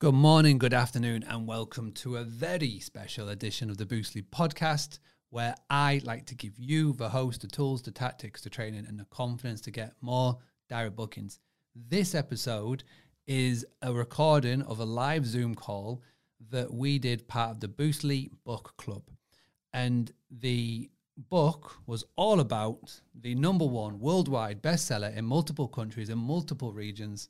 Good morning, good afternoon, and welcome to a very special edition of the Boostly podcast, where I like to give you, the host, the tools, the tactics, the training, and the confidence to get more direct bookings. This episode is a recording of a live Zoom call that we did part of the Boostly Book Club. And the book was all about the number one worldwide bestseller in multiple countries, in multiple regions,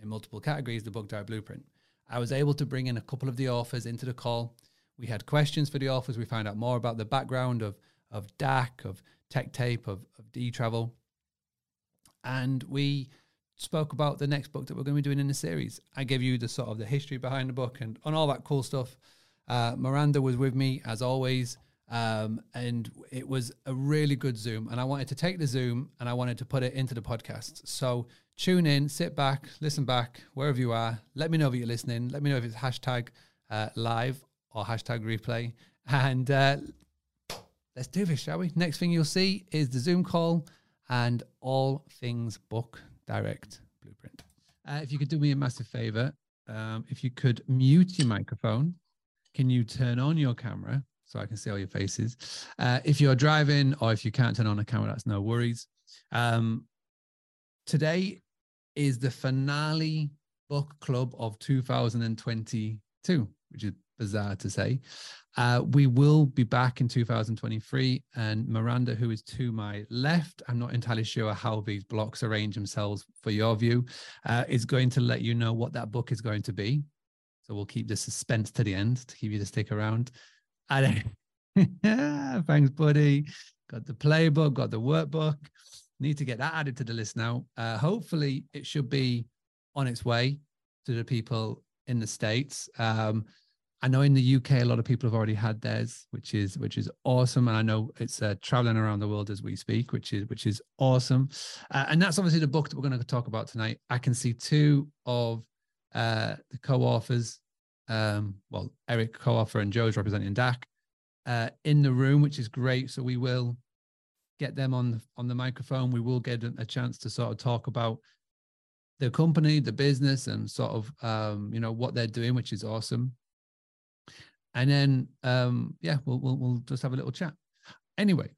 in multiple categories, the Book Direct Blueprint. I was able to bring in a couple of the authors into the call. We had questions for the authors. We found out more about the background of of Dack, of Tech Tape, of, of Dtravel. And we spoke about the next book that we're going to be doing in the series. I gave you the sort of the history behind the book and on all that cool stuff. Uh, Miranda was with me as always. Um, and it was a really good Zoom. And I wanted to take the Zoom and I wanted to put it into the podcast. So tune in, sit back, listen back, wherever you are. Let me know if you're listening. Let me know if it's hashtag uh, live or hashtag replay. And uh, let's do this, shall we? Next thing you'll see is the Zoom call and all things book direct blueprint. Uh, if you could do me a massive favor, um, if you could mute your microphone, can you turn on your camera so I can see all your faces? Uh, if you're driving or if you can't turn on a camera, that's no worries. Um, today is the finale book club of 2022, which is bizarre to say. Uh, we will be back in 2023, and Miranda, who is to my left, I'm not entirely sure how these blocks arrange themselves for your view, uh, is going to let you know what that book is going to be. So we'll keep the suspense to the end to keep you to stick around. And thanks, buddy. Got the playbook, got the workbook. Need to get that added to the list now. Uh, hopefully, it should be on its way to the people in the states. Um, I know in the UK, a lot of people have already had theirs, which is which is awesome, and I know it's uh, traveling around the world as we speak, which is which is awesome. Uh, and that's obviously the book that we're going to talk about tonight. I can see two of uh, the co-authors, um, well, Eric co-author and Joe's representing Dack, uh, in the room, which is great. So we will get them on the, on the microphone. We will get a chance to sort of talk about the company, the business, and sort of um, you know what they're doing, which is awesome. And then um, yeah, we'll, we'll we'll just have a little chat. Anyway,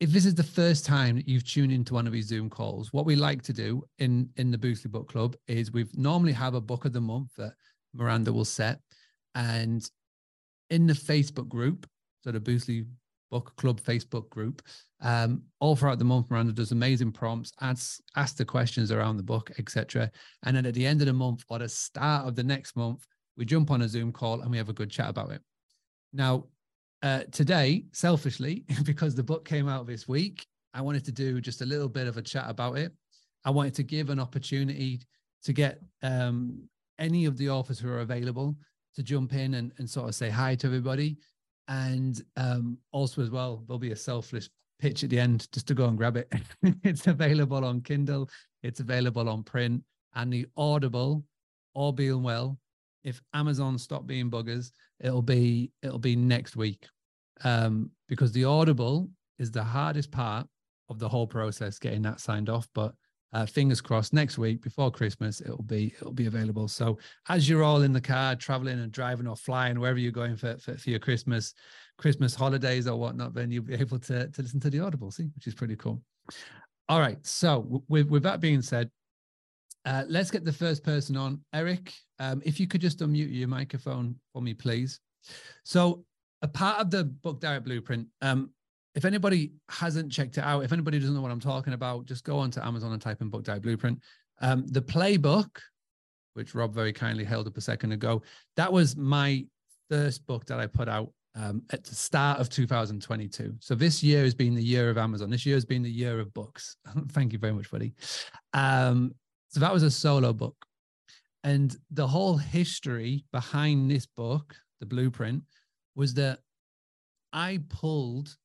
if this is the first time that you've tuned into one of these Zoom calls, what we like to do in in the Boostly Book Club is we normally have a book of the month that Miranda will set, and in the Facebook group, so the Boostly Book Club Facebook group. Um, all throughout the month, Miranda does amazing prompts, asks, asks the questions around the book, etc. And then at the end of the month or the start of the next month, we jump on a Zoom call and we have a good chat about it. Now, uh, today, selfishly, because the book came out this week, I wanted to do just a little bit of a chat about it. I wanted to give an opportunity to get um, any of the authors who are available to jump in and, and sort of say hi to everybody and um, also, as well, there'll be a selfless pitch at the end just to go and grab it. it's available on Kindle, it's available on print, and the Audible, all being well, if Amazon stop being buggers, it'll be it'll be next week. Um, because the Audible is the hardest part of the whole process, getting that signed off. But uh, fingers crossed next week before christmas it'll be it'll be available. So as you're all in the car traveling and driving or flying wherever you're going for, for, for your christmas christmas holidays or whatnot then you'll be able to, to listen to the audible see which is pretty cool. All right so with, with that being said uh, let's get the first person on. Eric um, if you could just unmute your microphone for me please. So a part of the book direct blueprint um, if anybody hasn't checked it out, if anybody doesn't know what I'm talking about, just go onto Amazon and type in Book Direct Blueprint. Um, the playbook, which Rob very kindly held up a second ago, that was my first book that I put out um, at the start of 2022. So this year has been the year of Amazon. This year has been the year of books. Thank you very much, buddy. Um, so that was a solo book. And the whole history behind this book, the blueprint, was that I pulled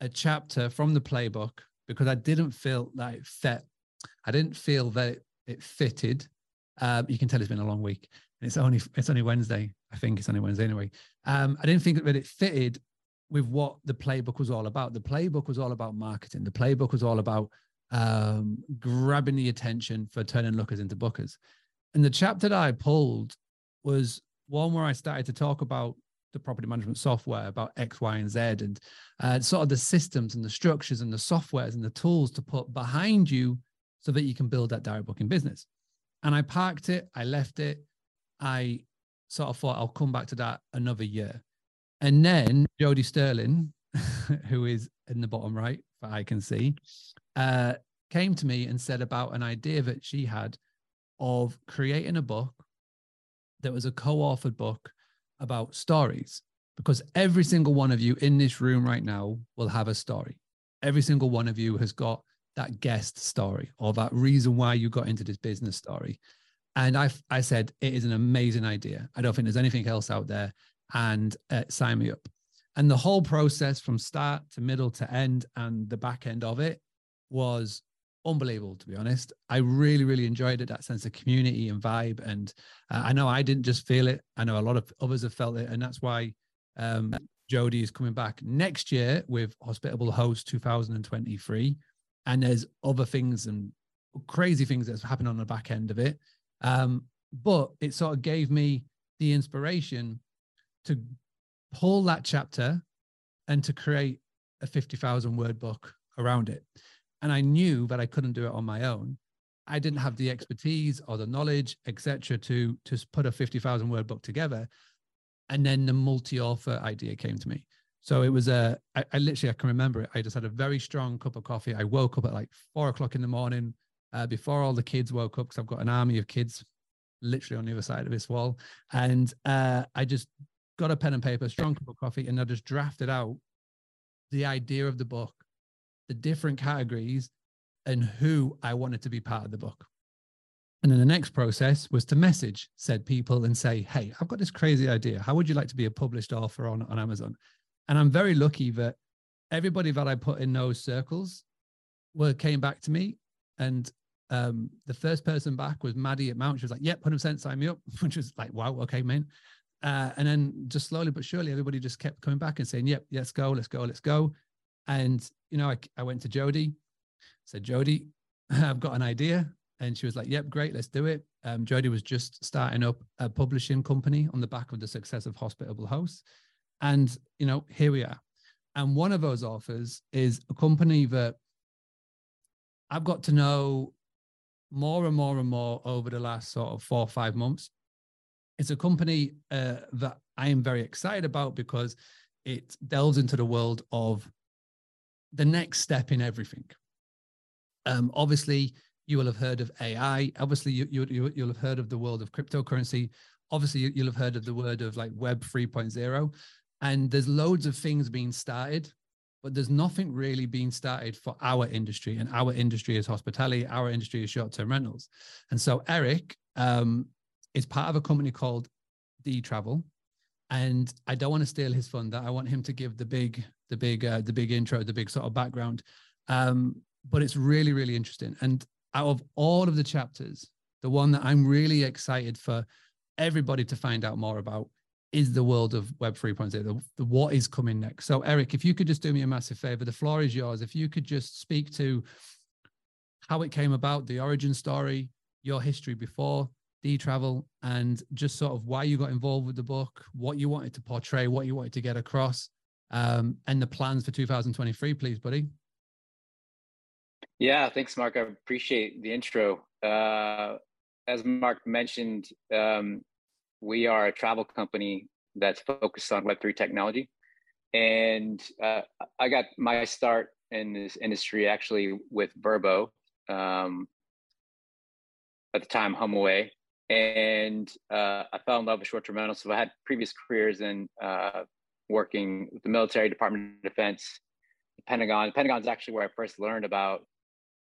a chapter from the playbook because I didn't feel that it fit. I didn't feel that it fitted. Um, you can tell it's been a long week, and it's only it's only Wednesday. I think it's only Wednesday anyway. Um, I didn't think that it fitted with what the playbook was all about. The playbook was all about marketing. The playbook was all about um, grabbing the attention for turning lookers into bookers. And the chapter that I pulled was one where I started to talk about the property management software, about X, Y, and Z, and uh, sort of the systems and the structures and the softwares and the tools to put behind you so that you can build that direct booking business. And I parked it, I left it. I sort of thought I'll come back to that another year. And then Jody Sterling, who is in the bottom right, that I can see, uh, came to me and said about an idea that she had of creating a book that was a co-authored book about stories because every single one of you in this room right now will have a story. Every single one of you has got that guest story or that reason why you got into this business story. And i i said it is an amazing idea. I don't think there's anything else out there. And uh, sign me up. And the whole process from start to middle to end and the back end of it was unbelievable to be honest. I really really enjoyed it that sense of community and vibe. And uh, i know i didn't just feel it. I know a lot of others have felt it. And that's why um, jody is coming back next year with hospitable host 2023 and there's other things and crazy things that's happened on the back end of it. Um, but it sort of gave me the inspiration to pull that chapter and to create a 50,000 word book around it and I knew that I couldn't do it on my own. I didn't have the expertise or the knowledge, etc., to to put a fifty thousand word book together. And then the multi-author idea came to me. So it was a, I, I literally I can remember it. I just had a very strong cup of coffee. I woke up at like four o'clock in the morning, uh, before all the kids woke up, because I've got an army of kids literally on the other side of this wall. And uh, I just got a pen and paper, strong cup of coffee, and I just drafted out the idea of the book the different categories and who I wanted to be part of the book. And then the next process was to message said people and say, Hey, I've got this crazy idea. How would you like to be a published author on, on Amazon? And I'm very lucky that everybody that I put in those circles were came back to me. And um, the first person back was Maddie at Mount. She was like, Yep, 100% sign me up, which was like, Wow, okay, man. Uh, and then just slowly but surely, everybody just kept coming back and saying, Yep, let's go, let's go, let's go. And, you know, I, I went to Jody, said, Jody, I've got an idea. And she was like, yep, great, let's do it. Um, Jody was just starting up a publishing company on the back of the success of Hospitable House. And, you know, here we are. And one of those offers is a company that I've got to know more and more and more over the last sort of four or five months. It's a company uh, that I am very excited about because it delves into the world of the next step in everything. Um, obviously, you will have heard of AI. Obviously, you, you, you, will have heard of the world of cryptocurrency. Obviously, you, you'll have heard of the word of like Web 3.0. And there's loads of things being started, but there's nothing really being started for our industry. And our industry is hospitality, our industry is short term rentals. And so, Eric um, is part of a company called Dtravel and I don't want to steal his thunder. I want him to give the big, the big, uh, the big intro, the big sort of background. Um, but it's really, really interesting. And out of all of the chapters, the one that I'm really excited for everybody to find out more about is the world of Web 3.0, the, the what is coming next. So, Eric, if you could just do me a massive favor, the floor is yours. If you could just speak to how it came about, the origin story, your history before, Dtravel and just sort of why you got involved with the book, what you wanted to portray, what you wanted to get across, um, and the plans for 2023, please, buddy. Yeah, thanks, Mark. I appreciate the intro. Uh, as Mark mentioned, um, we are a travel company that's focused on Web3 technology. And uh, I got my start in this industry actually with Vrbo, um, at the time HomeAway, and uh, I fell in love with short-term rentals. So I had previous careers in uh, working with the military, Department of Defense, the Pentagon. The Pentagon is actually where I first learned about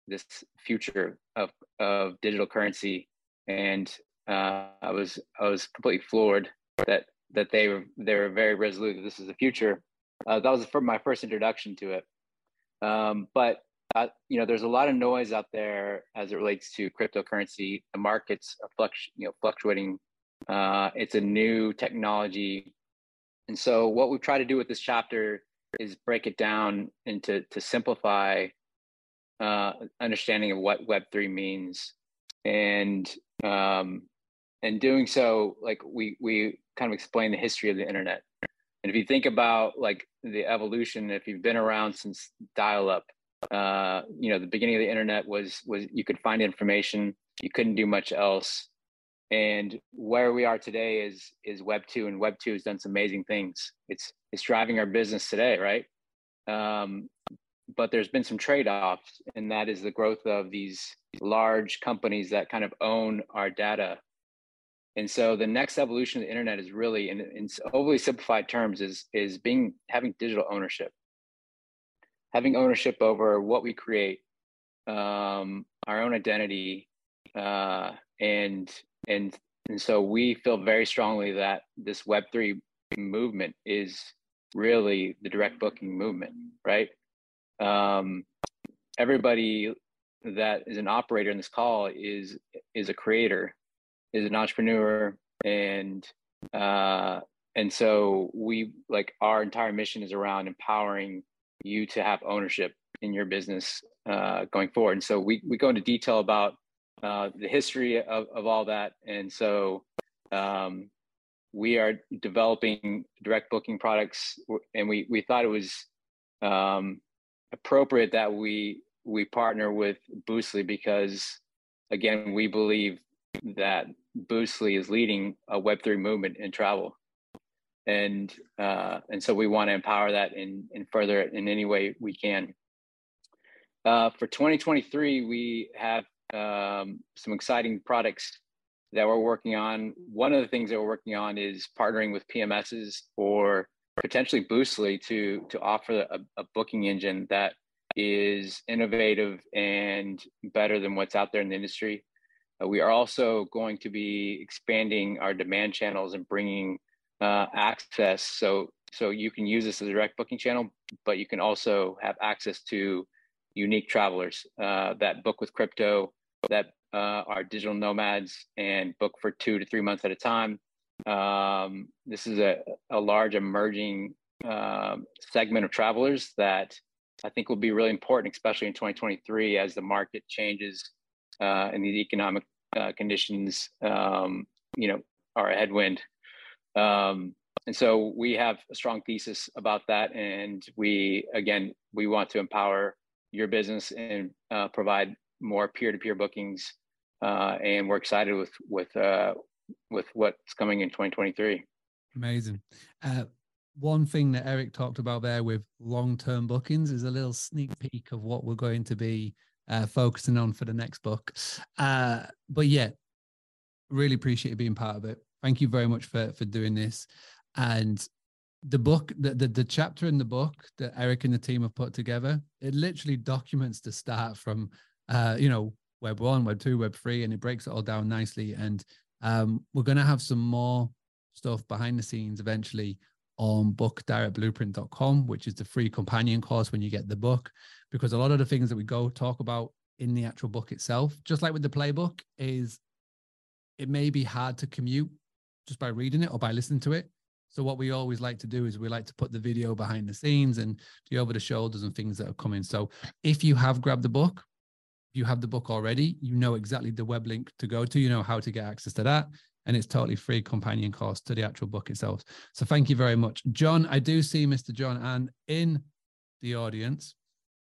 this future of of digital currency, and uh, I was I was completely floored that that they were they were very resolute that this is the future. Uh, that was my first introduction to it. Um, but uh, you know, there's a lot of noise out there as it relates to cryptocurrency. The markets are fluctu- you know, fluctuating. Uh, it's a new technology, and so what we try to do with this chapter is break it down into to simplify uh, understanding of what Web three means, and um, in doing so, like we we kind of explain the history of the internet. And if you think about like the evolution, if you've been around since dial-up, uh, you know, the beginning of the internet was was you could find information, you couldn't do much else. And where we are today is is Web two, and Web two has done some amazing things. It's it's driving our business today, right? Um, but there's been some trade-offs, and that is the growth of these large companies that kind of own our data and so the next evolution of the internet is really, in, in overly simplified terms, is is being having digital ownership, having ownership over what we create, um, our own identity, uh, and and and so we feel very strongly that this Web three movement is really the direct booking movement, right? Um, everybody that is an operator in this call is is a creator is an entrepreneur and uh and so we like our entire mission is around empowering you to have ownership in your business uh, going forward and so we, we go into detail about uh, the history of, of all that and so um, we are developing direct booking products and we, we thought it was um, appropriate that we we partner with boostly because again we believe that Boostly is leading a Web3 movement in travel. And, uh, and so we want to empower that and, and further it in any way we can. Uh, for 2023, we have um, some exciting products that we're working on. One of the things that we're working on is partnering with PMSs or potentially Boostly to to offer a, a, booking engine that is innovative and better than what's out there in the industry. Uh, we are also going to be expanding our demand channels and bringing uh, access. So, so you can use this as a direct booking channel, but you can also have access to unique travelers uh, that book with crypto, that uh, are digital nomads and book for two to three months at a time. Um, this is a, a large emerging um, segment of travelers that I think will be really important, especially in 2023 as the market changes uh, and these economic uh, conditions, um, you know, are a headwind. Um, and so we have a strong thesis about that. And we, again, we want to empower your business and uh, provide more peer-to-peer bookings. Uh, and we're excited with with uh, with what's coming in 2023. Amazing. Uh, one thing that Eric talked about there with long-term bookings is a little sneak peek of what we're going to be uh, focusing on for the next book. Uh, but yeah, really appreciate you being part of it. Thank you very much for for doing this. And the book, the, the, the chapter in the book that Eric and the team have put together, it literally documents the start from uh, you know, web one, web two, web three, and it breaks it all down nicely. And um, we're gonna have some more stuff behind the scenes eventually on bookdirectblueprint.com, which is the free companion course when you get the book, because a lot of the things that we go talk about in the actual book itself, just like with the playbook, is it may be hard to commute just by reading it or by listening to it. So what we always like to do is we like to put the video behind the scenes and the over the shoulders and things that are coming. So if you have grabbed the book, you have the book already, you know exactly the web link to go to, you know how to get access to that and it's totally free companion course to the actual book itself. So thank you very much. John, I do see Mr. John and in the audience.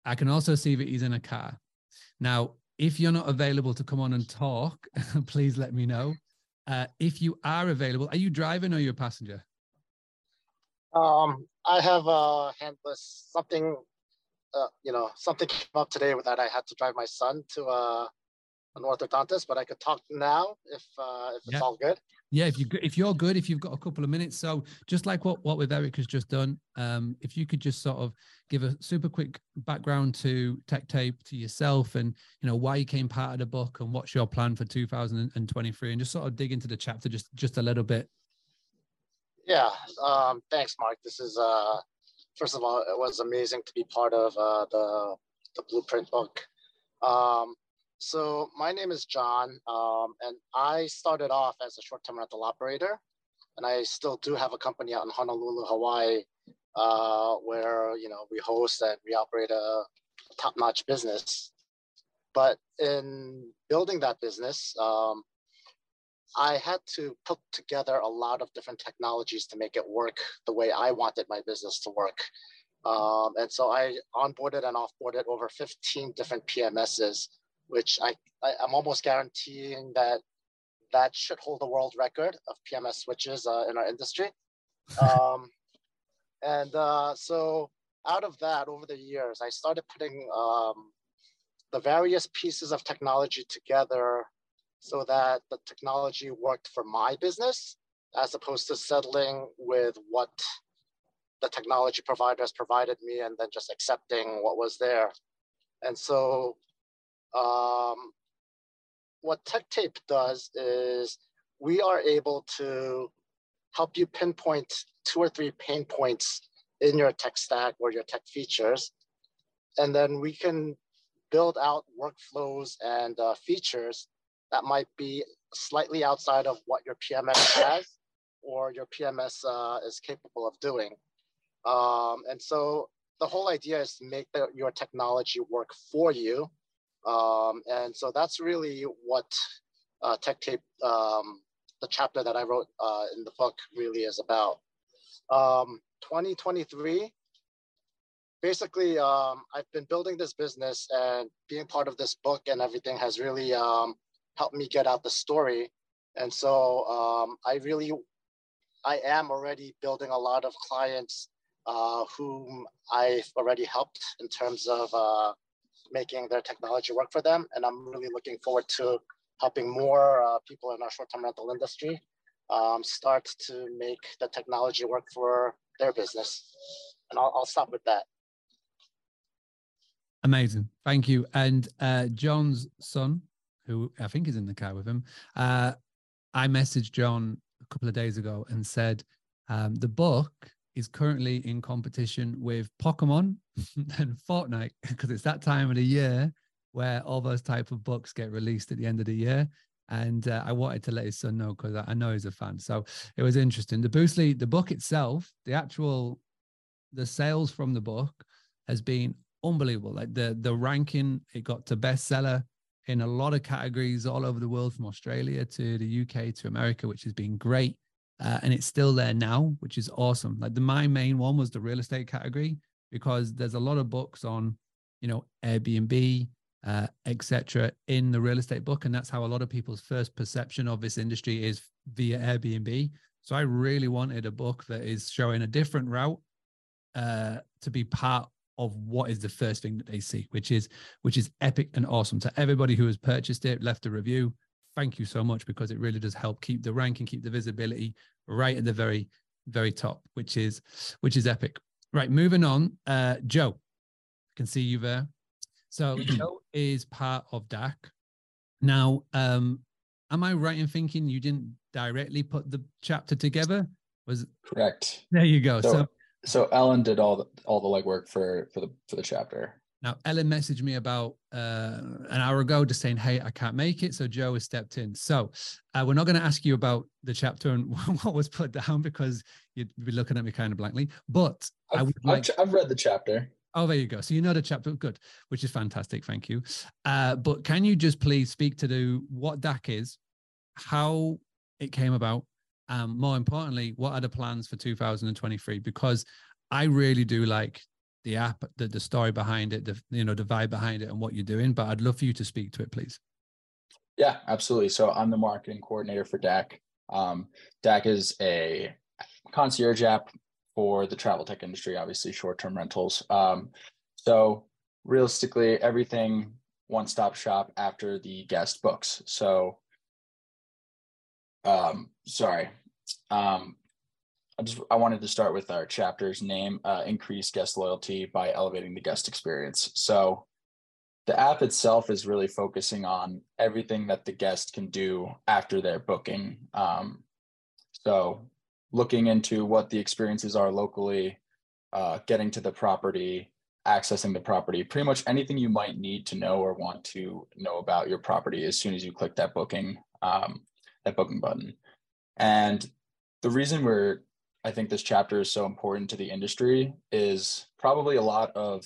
I can also see that he's in a car. Now, if you're not available to come on and talk, please let me know. Uh, if you are available, are you driving or you a passenger? Um, I have a handless something, uh, you know, something came up today that I had to drive my son to uh, an orthodontist, but I could talk now if uh, if it's yeah. all good. Yeah, if you if you're good, if you've got a couple of minutes. So just like what what with Eric has just done, um, if you could just sort of give a super quick background to Tech Tape, to yourself, and you know why you came part of the book, and what's your plan for 2023, and just sort of dig into the chapter just just a little bit. Yeah, um, thanks, Mark. This is uh, first of all, it was amazing to be part of uh, the the Blueprint book. Um, so my name is John, um, and I started off as a short-term rental operator, and I still do have a company out in Honolulu, Hawaii, uh, where you know we host and we operate a top-notch business. But in building that business, um, I had to put together a lot of different technologies to make it work the way I wanted my business to work. Um, and so I onboarded and offboarded over 15 different PMSs, which I, I, am almost guaranteeing that that should hold the world record of PMS switches uh, in our industry. Um, and uh, so out of that, over the years, I started putting um, the various pieces of technology together so that the technology worked for my business as opposed to settling with what the technology providers provided me and then just accepting what was there. And so um, what Tech Tape does is we are able to help you pinpoint two or three pain points in your tech stack or your tech features. And then we can build out workflows and uh, features that might be slightly outside of what your PMS has or your PMS uh, is capable of doing. Um, and so the whole idea is to make the, your technology work for you. Um, and so that's really what uh, TechTape, um, the chapter that I wrote uh, in the book, really is about. Um, 2023, basically, um, I've been building this business and being part of this book and everything has really um, helped me get out the story. And so um, I really, I am already building a lot of clients uh, whom I've already helped in terms of uh, making their technology work for them. And I'm really looking forward to helping more uh, people in our short-term rental industry um, start to make the technology work for their business. And I'll, I'll stop with that. Amazing. Thank you. And uh, John's son, who I think is in the car with him, uh, I messaged John a couple of days ago and said, um, the book is currently in competition with Pokemon and Fortnite because it's that time of the year where all those type of books get released at the end of the year and uh, I wanted to let his son know because I know he's a fan. So it was interesting. The Boostly, the book itself, the actual, the sales from the book has been unbelievable. Like the the ranking, it got to bestseller in a lot of categories all over the world, from Australia to the UK to America, which has been great. Uh, and it's still there now, which is awesome. Like the my main one was the real estate category because there's a lot of books on, you know, Airbnb, uh, etc. in the real estate book. And that's how a lot of people's first perception of this industry is via Airbnb. So I really wanted a book that is showing a different route uh, to be part of what is the first thing that they see, which is which is epic and awesome. To everybody who has purchased it, left a review, thank you so much because it really does help keep the rank and keep the visibility right at the very very top, which is which is epic. Right, moving on. Uh, Joe, I can see you there. So Joe is part of Dack. Now, um, am I right in thinking you didn't directly put the chapter together? Was correct? There you go. So, so, so Ellen did all the all the legwork for for the for the chapter. Now, Ellen messaged me about uh, an hour ago just saying, Hey, I can't make it. So Joe has stepped in. So uh, we're not going to ask you about the chapter and what was put down because you'd be looking at me kind of blankly. But I've, I would like, I've, read the chapter. Oh, there you go. So you know the chapter. Good, which is fantastic. Thank you. Uh, but can you just please speak to the what Dack is, how it came about, um, more importantly, what are the plans for 2023? Because I really do like the app, the, the story behind it, the you know the vibe behind it, and what you're doing. But I'd love for you to speak to it, please. Yeah, absolutely. So I'm the marketing coordinator for Dack. Um, Dack is a concierge app for the travel tech industry, obviously short term rentals. Um, so realistically, everything one stop shop after the guest books. So, um, sorry. Um, I just I wanted to start with our chapter's name, uh, increase guest loyalty by elevating the guest experience. So the app itself is really focusing on everything that the guest can do after their booking. Um, so looking into what the experiences are locally, uh, getting to the property, accessing the property, pretty much anything you might need to know or want to know about your property as soon as you click that booking, um, that booking button. And the reason we're, I think this chapter is so important to the industry is probably a lot of,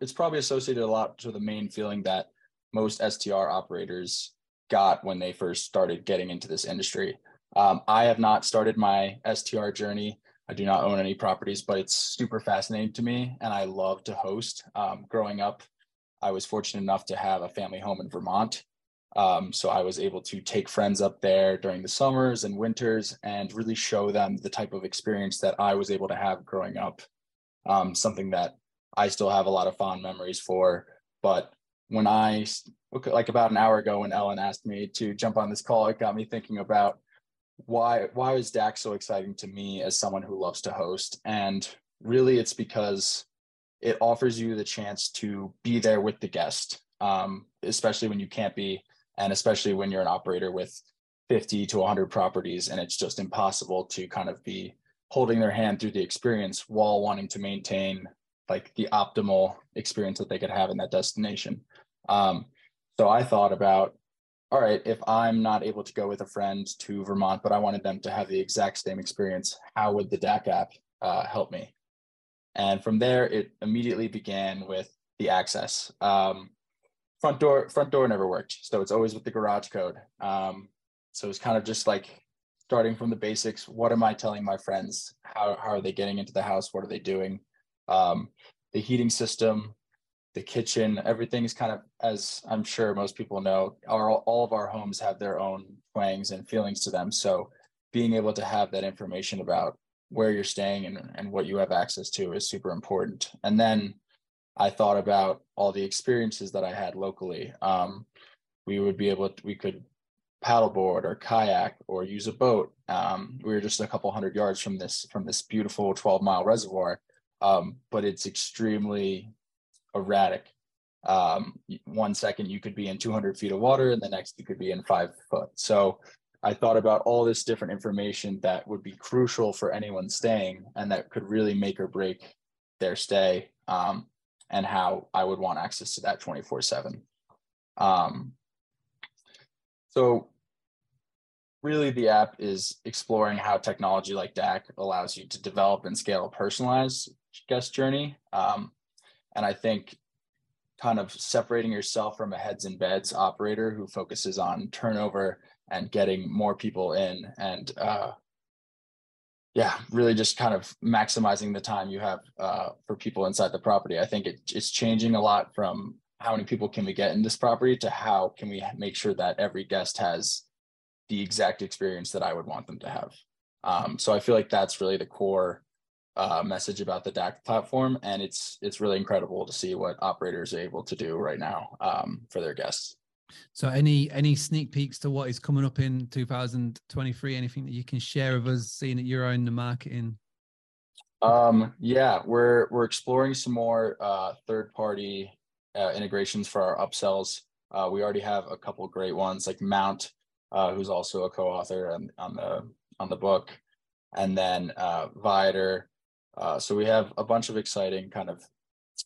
it's probably associated a lot to the main feeling that most STR operators got when they first started getting into this industry. Um, I have not started my STR journey. I do not own any properties, but it's super fascinating to me, and I love to host. Um, growing up, I was fortunate enough to have a family home in Vermont, um, so I was able to take friends up there during the summers and winters and really show them the type of experience that I was able to have growing up. Um, something that I still have a lot of fond memories for. But when I, like about an hour ago, when Ellen asked me to jump on this call, it got me thinking about why why is Dack so exciting to me as someone who loves to host? And really, it's because it offers you the chance to be there with the guest, um, especially when you can't be and especially when you're an operator with 50 to 100 properties and it's just impossible to kind of be holding their hand through the experience while wanting to maintain like the optimal experience that they could have in that destination. Um, so i thought about all right if i'm not able to go with a friend to vermont but i wanted them to have the exact same experience how would the dack app uh, help me? And from there it immediately began with the access. Um, front door front door never worked. So it's always with the garage code. Um, so it's kind of just like starting from the basics. What am i telling my friends? How, how are they getting into the house? What are they doing? Um, the heating system the kitchen everything is kind of as i'm sure most people know our, all of our homes have their own twangs and feelings to them. So being able to have that information about where you're staying and, and what you have access to is super important. And then I thought about all the experiences that I had locally. Um, we would be able to, we could paddleboard or kayak or use a boat. Um, we were just a couple hundred yards from this from this beautiful 12 mile reservoir, um, but it's extremely erratic. Um, one second you could be in 200 feet of water, and the next you could be in five foot. So I thought about all this different information that would be crucial for anyone staying, and that could really make or break their stay. Um, and how I would want access to that 24 7. Um, so, really, the app is exploring how technology like Dack allows you to develop and scale a personalized guest journey. Um, and I think kind of separating yourself from a heads and beds operator who focuses on turnover and getting more people in and uh, yeah, really just kind of maximizing the time you have uh, for people inside the property. I think it, it's changing a lot from how many people can we get in this property to how can we make sure that every guest has the exact experience that I would want them to have. Um, so I feel like that's really the core uh, message about the Dack platform, and it's it's really incredible to see what operators are able to do right now um, for their guests. So, any any sneak peeks to what is coming up in 2023? Anything that you can share with us, seeing that you're in the marketing? Um, yeah, we're we're exploring some more uh, third party uh, integrations for our upsells. Uh, we already have a couple great ones like Mount, uh, who's also a co-author on, on the on the book, and then uh, Viator. Uh, so we have a bunch of exciting kind of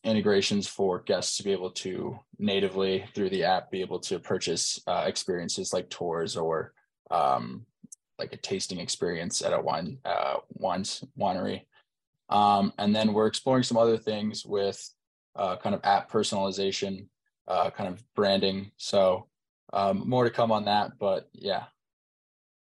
integrations for guests to be able to natively through the app be able to purchase uh, experiences like tours or um, like a tasting experience at a wine uh, wines winery. Um, and then we're exploring some other things with uh, kind of app personalization, uh, kind of branding. So um, more to come on that, but yeah,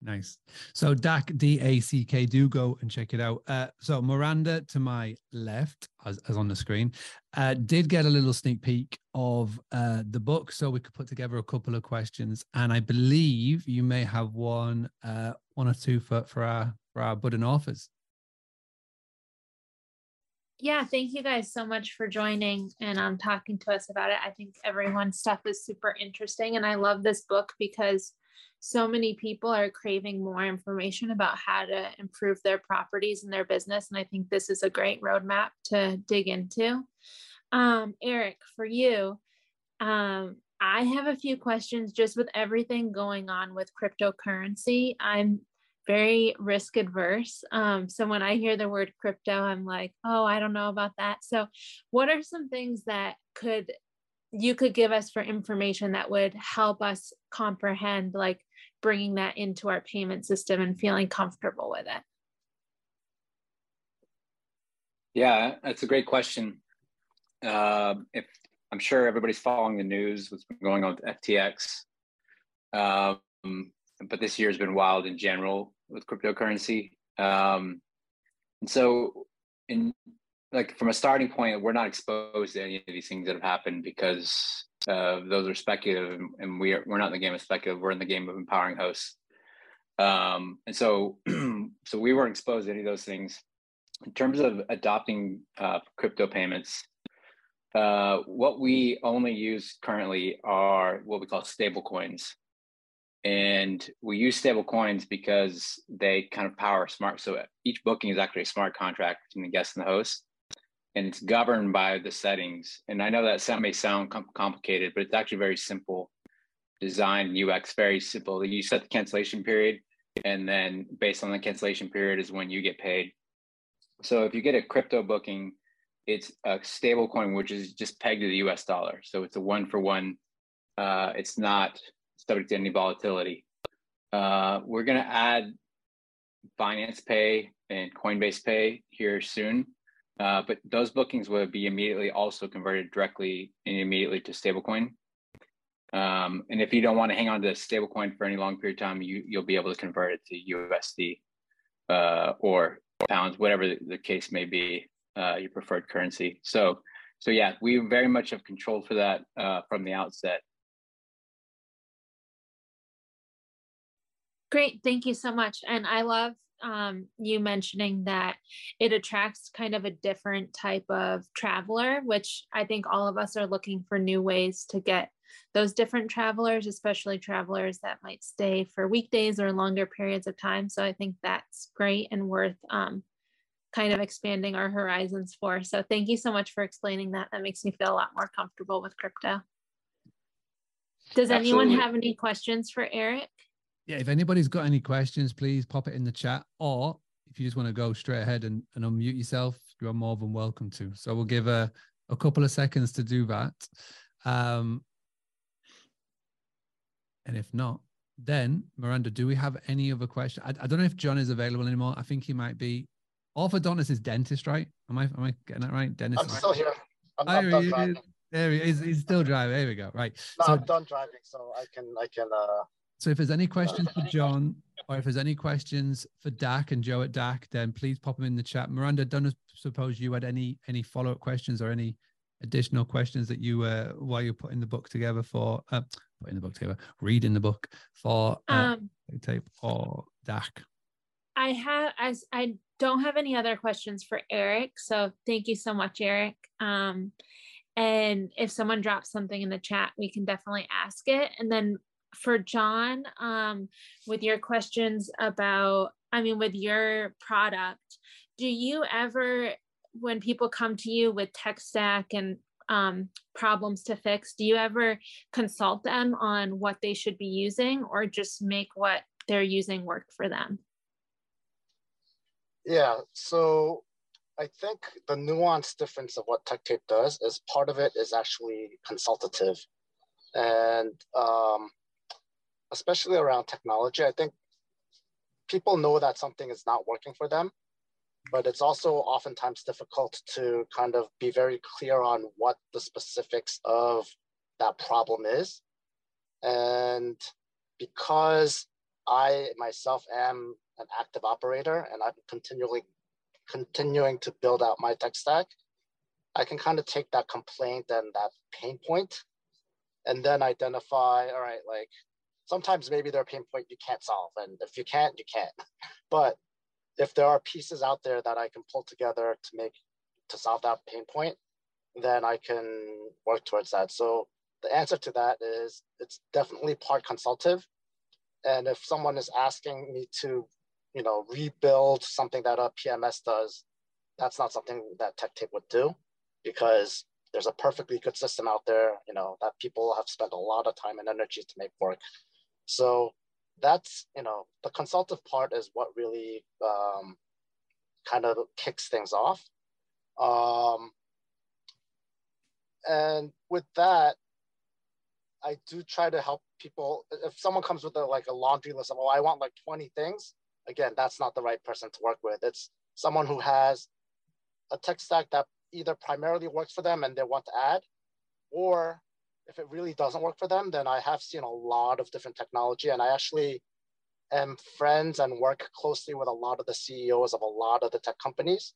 Nice. So Dack, D A C K, do go and check it out. Uh, so Miranda to my left, as, as on the screen, uh, did get a little sneak peek of uh, the book, so we could put together a couple of questions. And I believe you may have one, uh, one or two for for our for our budding authors. Yeah, thank you guys so much for joining and um, talking to us about it. I think everyone's stuff is super interesting, and I love this book because so many people are craving more information about how to improve their properties and their business. And I think this is a great roadmap to dig into. Um, Eric, for you, um, I have a few questions just with everything going on with cryptocurrency. I'm very risk adverse. Um, so when I hear the word crypto, I'm like, oh, I don't know about that. So, what are some things that could you could give us for information that would help us comprehend like bringing that into our payment system and feeling comfortable with it? Yeah that's a great question. Uh, if i'm sure everybody's following the news what's been going on with ftx Um, but this year has been wild in general with cryptocurrency. Um, and so, in like from a starting point, we're not exposed to any of these things that have happened because uh, those are speculative, and we are we're not in the game of speculative. We're in the game of empowering hosts. Um, and so, so we weren't exposed to any of those things. In terms of adopting uh, crypto payments, uh, what we only use currently are what we call stable coins. And we use stable coins because they kind of power smart. So each booking is actually a smart contract between the guest and the host. And it's governed by the settings. And I know that may sound com- complicated, but it's actually very simple design UX, very simple. You set the cancellation period, and then based on the cancellation period is when you get paid. So if you get a crypto booking, it's a stable coin which is just pegged to the US dollar. So it's a one for one. Uh, it's not subject to any volatility. Uh, we're going to add Binance Pay and Coinbase Pay here soon. Uh, but those bookings would be immediately also converted directly and immediately to stablecoin. Um, and if you don't want to hang on to stablecoin for any long period of time, you you'll be able to convert it to USD uh, or pounds, whatever the, the case may be, uh, your preferred currency. So, so yeah, we very much have controlled for that uh, from the outset. Great, thank you so much. And I love um, you mentioning that it attracts kind of a different type of traveler, which I think all of us are looking for new ways to get those different travelers, especially travelers that might stay for weekdays or longer periods of time. So I think that's great and worth um, kind of expanding our horizons for. So thank you so much for explaining that. That makes me feel a lot more comfortable with crypto. Does Absolutely. anyone have any questions for Eric? Yeah, if anybody's got any questions, please pop it in the chat. Or if you just want to go straight ahead and, and unmute yourself, you're more than welcome to. So we'll give a, a couple of seconds to do that. Um, and if not, then Miranda, do we have any other question? I, I don't know if John is available anymore. I think he might be. Orthodontist is dentist, right? Am I am I getting that right? Dentist. I'm still here. I'm, I'm done driving. There he is. He's still driving. There we go. Right. No, so, I'm done driving, so I can I can. uh So if there's any questions for John, or if there's any questions for Dack and Joe at Dack, then please pop them in the chat. Miranda, don't suppose you had any any follow up questions or any additional questions that you uh while you're putting the book together for uh, putting the book together, reading the book for uh, um, tape or Dack? I have as I don't have any other questions for Eric, so thank you so much, Eric. Um, and if someone drops something in the chat, we can definitely ask it. And then for John, um, with your questions about, I mean, with your product, do you ever, when people come to you with tech stack and um, problems to fix, do you ever consult them on what they should be using or just make what they're using work for them? Yeah, so I think the nuanced difference of what TechTape does is part of it is actually consultative. And um, especially around technology, I think people know that something is not working for them but it's also oftentimes difficult to kind of be very clear on what the specifics of that problem is. And because I myself am an active operator and I'm continually continuing to build out my tech stack, I can kind of take that complaint and that pain point and then identify, all right, like sometimes maybe there are pain point you can't solve. And if you can't, you can't. But if there are pieces out there that I can pull together to make to solve that pain point, then I can work towards that. So the answer to that is it's definitely part consultative. And if someone is asking me to, you know, rebuild something that a PMS does, that's not something that TechTape would do because there's a perfectly good system out there, you know, that people have spent a lot of time and energy to make work. So that's you know the consultative part is what really um, kind of kicks things off. Um, and with that i do try to help people. If someone comes with a, like a laundry list of oh i want like 20 things again that's not the right person to work with. It's someone who has a tech stack that either primarily works for them and they want to add or if it really doesn't work for them, then I have seen a lot of different technology. And I actually am friends and work closely with a lot of the CEOs of a lot of the tech companies.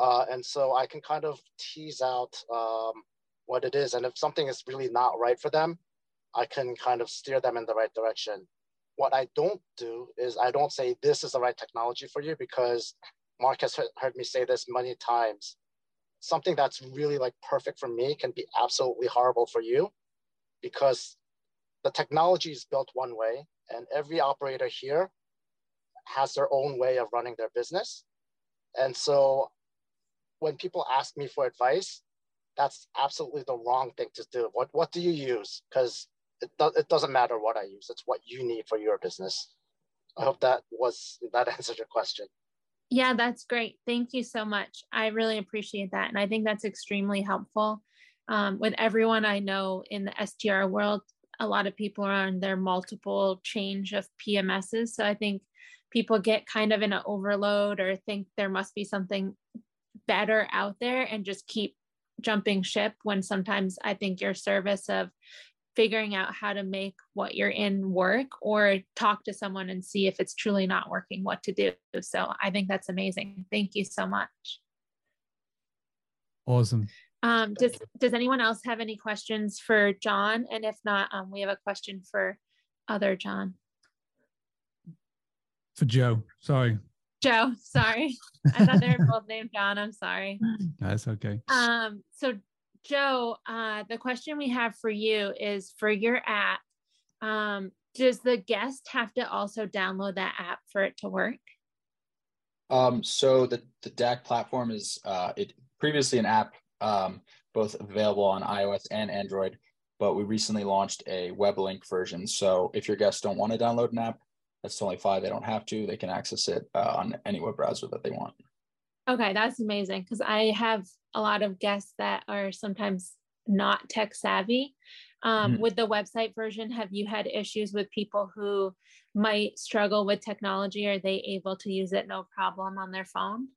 Uh, and so I can kind of tease out um, what it is. And if something is really not right for them, I can kind of steer them in the right direction. What I don't do is I don't say this is the right technology for you because Mark has heard me say this many times. Something that's really like perfect for me can be absolutely horrible for you because the technology is built one way and every operator here has their own way of running their business. And so when people ask me for advice, that's absolutely the wrong thing to do. What, what do you use? Because it, do, it doesn't matter what I use. It's what you need for your business. I hope that was that answered your question. Yeah, that's great. Thank you so much. I really appreciate that. And I think that's extremely helpful. Um, with everyone I know in the STR world, a lot of people are on their multiple change of PMSs. So I think people get kind of in an overload or think there must be something better out there and just keep jumping ship when sometimes I think your service of figuring out how to make what you're in work or talk to someone and see if it's truly not working, what to do. So I think that's amazing. Thank you so much. Awesome. Um, does Does anyone else have any questions for John? And if not, um, we have a question for other John. For Joe, sorry. Joe, sorry. I thought they were both named John. I'm sorry. That's okay. Um, so Joe, uh, the question we have for you is for your app, um, does the guest have to also download that app for it to work? Um, so the, the Dack platform is uh, it previously an app um, both available on iOS and Android, but we recently launched a web link version. So if your guests don't want to download an app, that's totally fine. They don't have to. They can access it uh, on any web browser that they want. Okay, that's amazing because I have a lot of guests that are sometimes not tech savvy. Um, mm-hmm. With the website version, have you had issues with people who might struggle with technology? Are they able to use it no problem on their phone?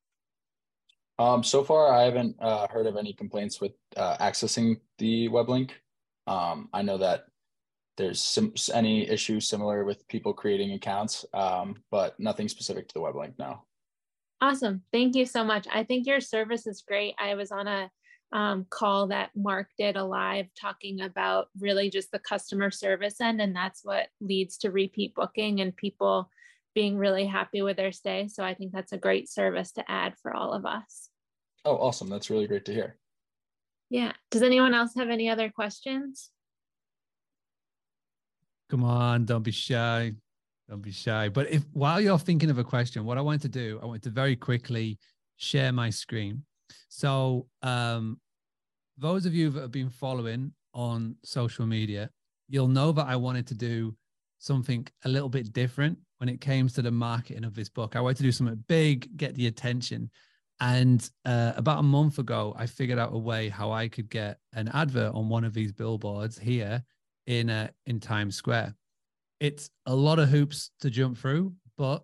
Um, so far, I haven't uh, heard of any complaints with uh, accessing the web link. Um, I know that there's some any issues similar with people creating accounts, um, but nothing specific to the web link now. Awesome. Thank you so much. I think your service is great. I was on a um, call that Mark did a live talking about really just the customer service end, and that's what leads to repeat booking and people being really happy with their stay. So I think that's a great service to add for all of us. Oh, awesome. That's really great to hear. Yeah. Does anyone else have any other questions? Come on, don't be shy. Don't be shy. But if while you're thinking of a question, what I want to do, I want to very quickly share my screen. So, um, those of you that have been following on social media, you'll know that I wanted to do something a little bit different when it came to the marketing of this book. I wanted to do something big, get the attention. And uh, about a month ago, I figured out a way how I could get an advert on one of these billboards here in uh, in Times Square it's a lot of hoops to jump through, but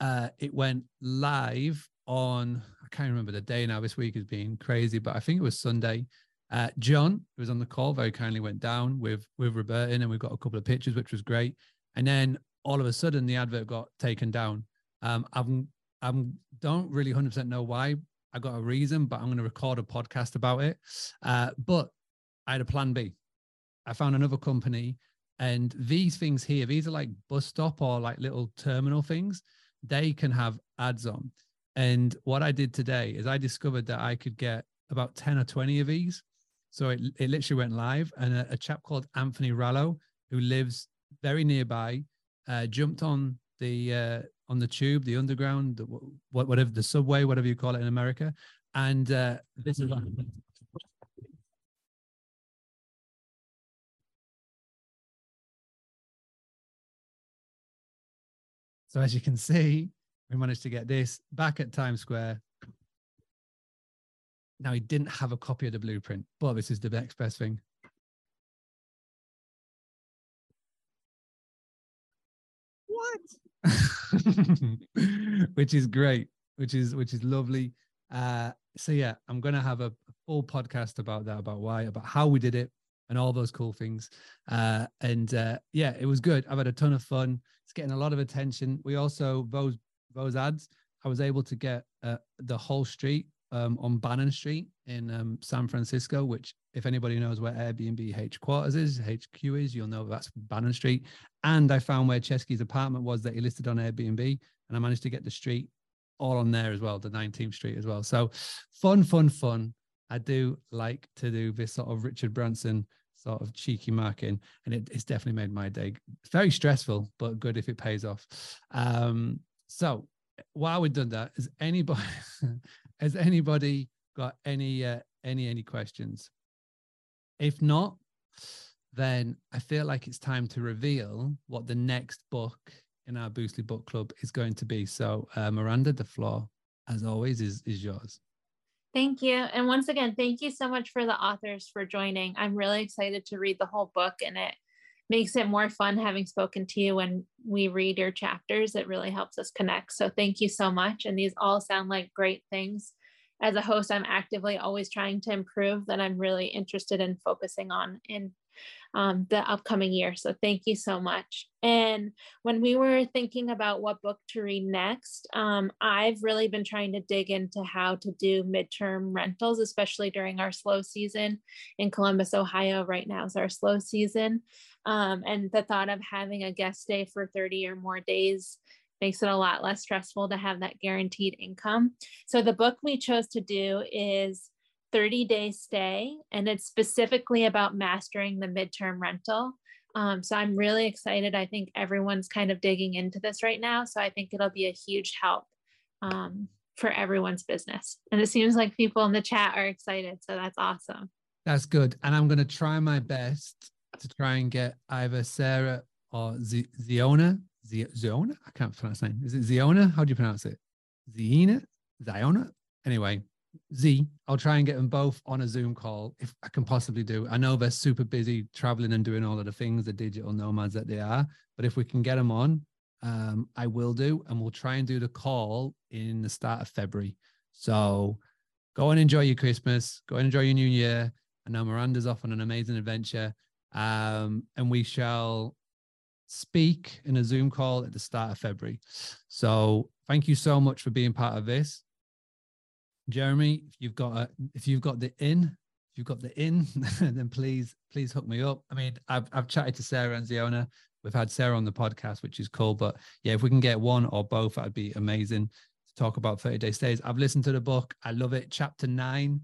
uh, it went live on I can't remember the day now. This week has been crazy, but I think it was Sunday. Uh, John, who was on the call, very kindly went down with with Robertin, and we got a couple of pictures, which was great. And then all of a sudden, the advert got taken down. Um, I'm I'm don't really 100% know why. I got a reason, but I'm going to record a podcast about it. Uh, but I had a plan B. I found another company and these things here, these are like bus stop or like little terminal things. They can have ads on. And what I did today is I discovered that I could get about 10 or 20 of these. So it, it literally went live. And a, a chap called Anthony Rallo, who lives very nearby, uh, jumped on the uh, on the tube, the underground, the, whatever the subway, whatever you call it in America. And uh, this is So as you can see, we managed to get this back at Times Square. Now he didn't have a copy of the blueprint, but this is the next best thing. What? which is great, which is which is lovely. Uh, so yeah, I'm gonna have a full podcast about that, about why, about how we did it, and all those cool things. Uh, and uh, yeah, it was good. I've had a ton of fun. It's getting a lot of attention. We also those those ads. I was able to get uh, the whole street um, on Brannan Street in um, San Francisco, which, if anybody knows where Airbnb headquarters is, HQ is, you'll know that's Brannan Street. And I found where Chesky's apartment was that he listed on Airbnb, and I managed to get the street all on there as well, the 19th Street as well. So fun, fun, fun. I do like to do this sort of Richard Branson sort of cheeky marking, and it, it's definitely made my day. Very stressful, but good if it pays off. Um, so while we've done that, has anybody has anybody got any uh, any any questions? If not, then I feel like it's time to reveal what the next book in our Boostly Book Club is going to be. So, uh, Miranda, the floor, as always, is is yours. Thank you. And once again, thank you so much for the authors for joining. I'm really excited to read the whole book and it makes it more fun having spoken to you when we read your chapters. It really helps us connect. So thank you so much. And these all sound like great things. As a host, I'm actively always trying to improve that I'm really interested in focusing on in um, the upcoming year. So thank you so much. And when we were thinking about what book to read next, um, I've really been trying to dig into how to do midterm rentals, especially during our slow season in Columbus, Ohio. Right now is our slow season. Um, and the thought of having a guest stay for 30 or more days makes it a lot less stressful to have that guaranteed income. So the book we chose to do is 30 day stay, and it's specifically about mastering the midterm rental. Um, so I'm really excited. I think everyone's kind of digging into this right now. So I think it'll be a huge help um, for everyone's business. And it seems like people in the chat are excited. So that's awesome. That's good. And I'm going to try my best to try and get either Sarah or Z- Zeona. Z- Zeona? I can't pronounce name. Is it Zeona? How do you pronounce it? Zeona? Zeona? Anyway, Z, I'll try and get them both on a Zoom call if I can possibly do. I know they're super busy traveling and doing all of the things, the digital nomads that they are, but if we can get them on, um, I will do, and we'll try and do the call in the start of February. So go and enjoy your Christmas, go and enjoy your New Year. I know Miranda's off on an amazing adventure, um, and we shall speak in a Zoom call at the start of February. So thank you so much for being part of this. Jeremy, if you've got a, if you've got the in, if you've got the in, then please please hook me up. I mean, I've I've chatted to Sarah and Zeona. We've had Sarah on the podcast, which is cool. But yeah, if we can get one or both, that'd be amazing to talk about 30 day stays. I've listened to the book. I love it. Chapter nine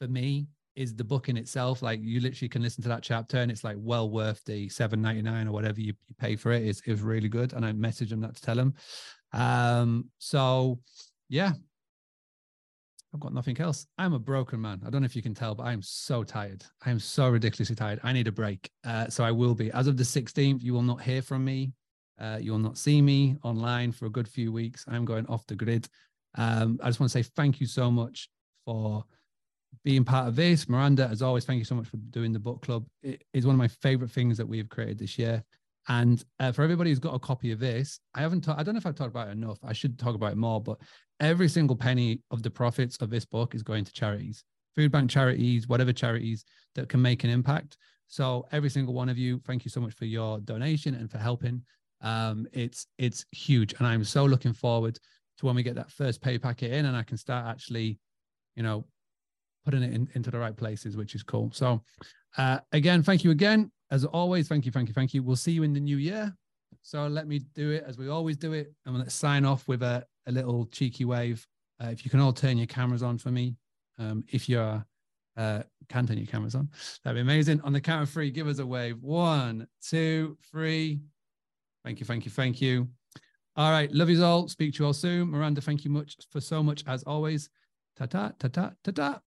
for me is the book in itself. Like you literally can listen to that chapter and it's like well worth the 7.99 or whatever you, you pay for it. It's, it was really good. And I messaged them that to tell them. Um, so yeah, I've got nothing else. I'm a broken man. I don't know if you can tell, but I'm so tired. I am so ridiculously tired. I need a break. Uh, so I will be. As of the 16th, you will not hear from me. Uh, you will not see me online for a good few weeks. I'm going off the grid. Um, I just want to say thank you so much for being part of this. Miranda, as always, thank you so much for doing the book club. It is one of my favorite things that we have created this year. And uh, for everybody who's got a copy of this, I haven't. Ta- I don't know if I've talked about it enough. I should talk about it more. But every single penny of the profits of this book is going to charities, food bank charities, whatever charities that can make an impact. So every single one of you, thank you so much for your donation and for helping. Um, it's it's huge, and I'm so looking forward to when we get that first pay packet in, and I can start actually, you know, putting it in, into the right places, which is cool. So, uh, again, thank you again. As always, thank you, thank you, thank you. We'll see you in the new year. So let me do it as we always do it. And let's sign off with a, a little cheeky wave. Uh, if you can all turn your cameras on for me, um, if you're uh, can turn your cameras on, that'd be amazing. On the count of three, give us a wave. One, two, three. Thank you, thank you, thank you. All right, love you all. Speak to you all soon. Miranda, thank you much for so much as always. Ta ta ta ta ta ta.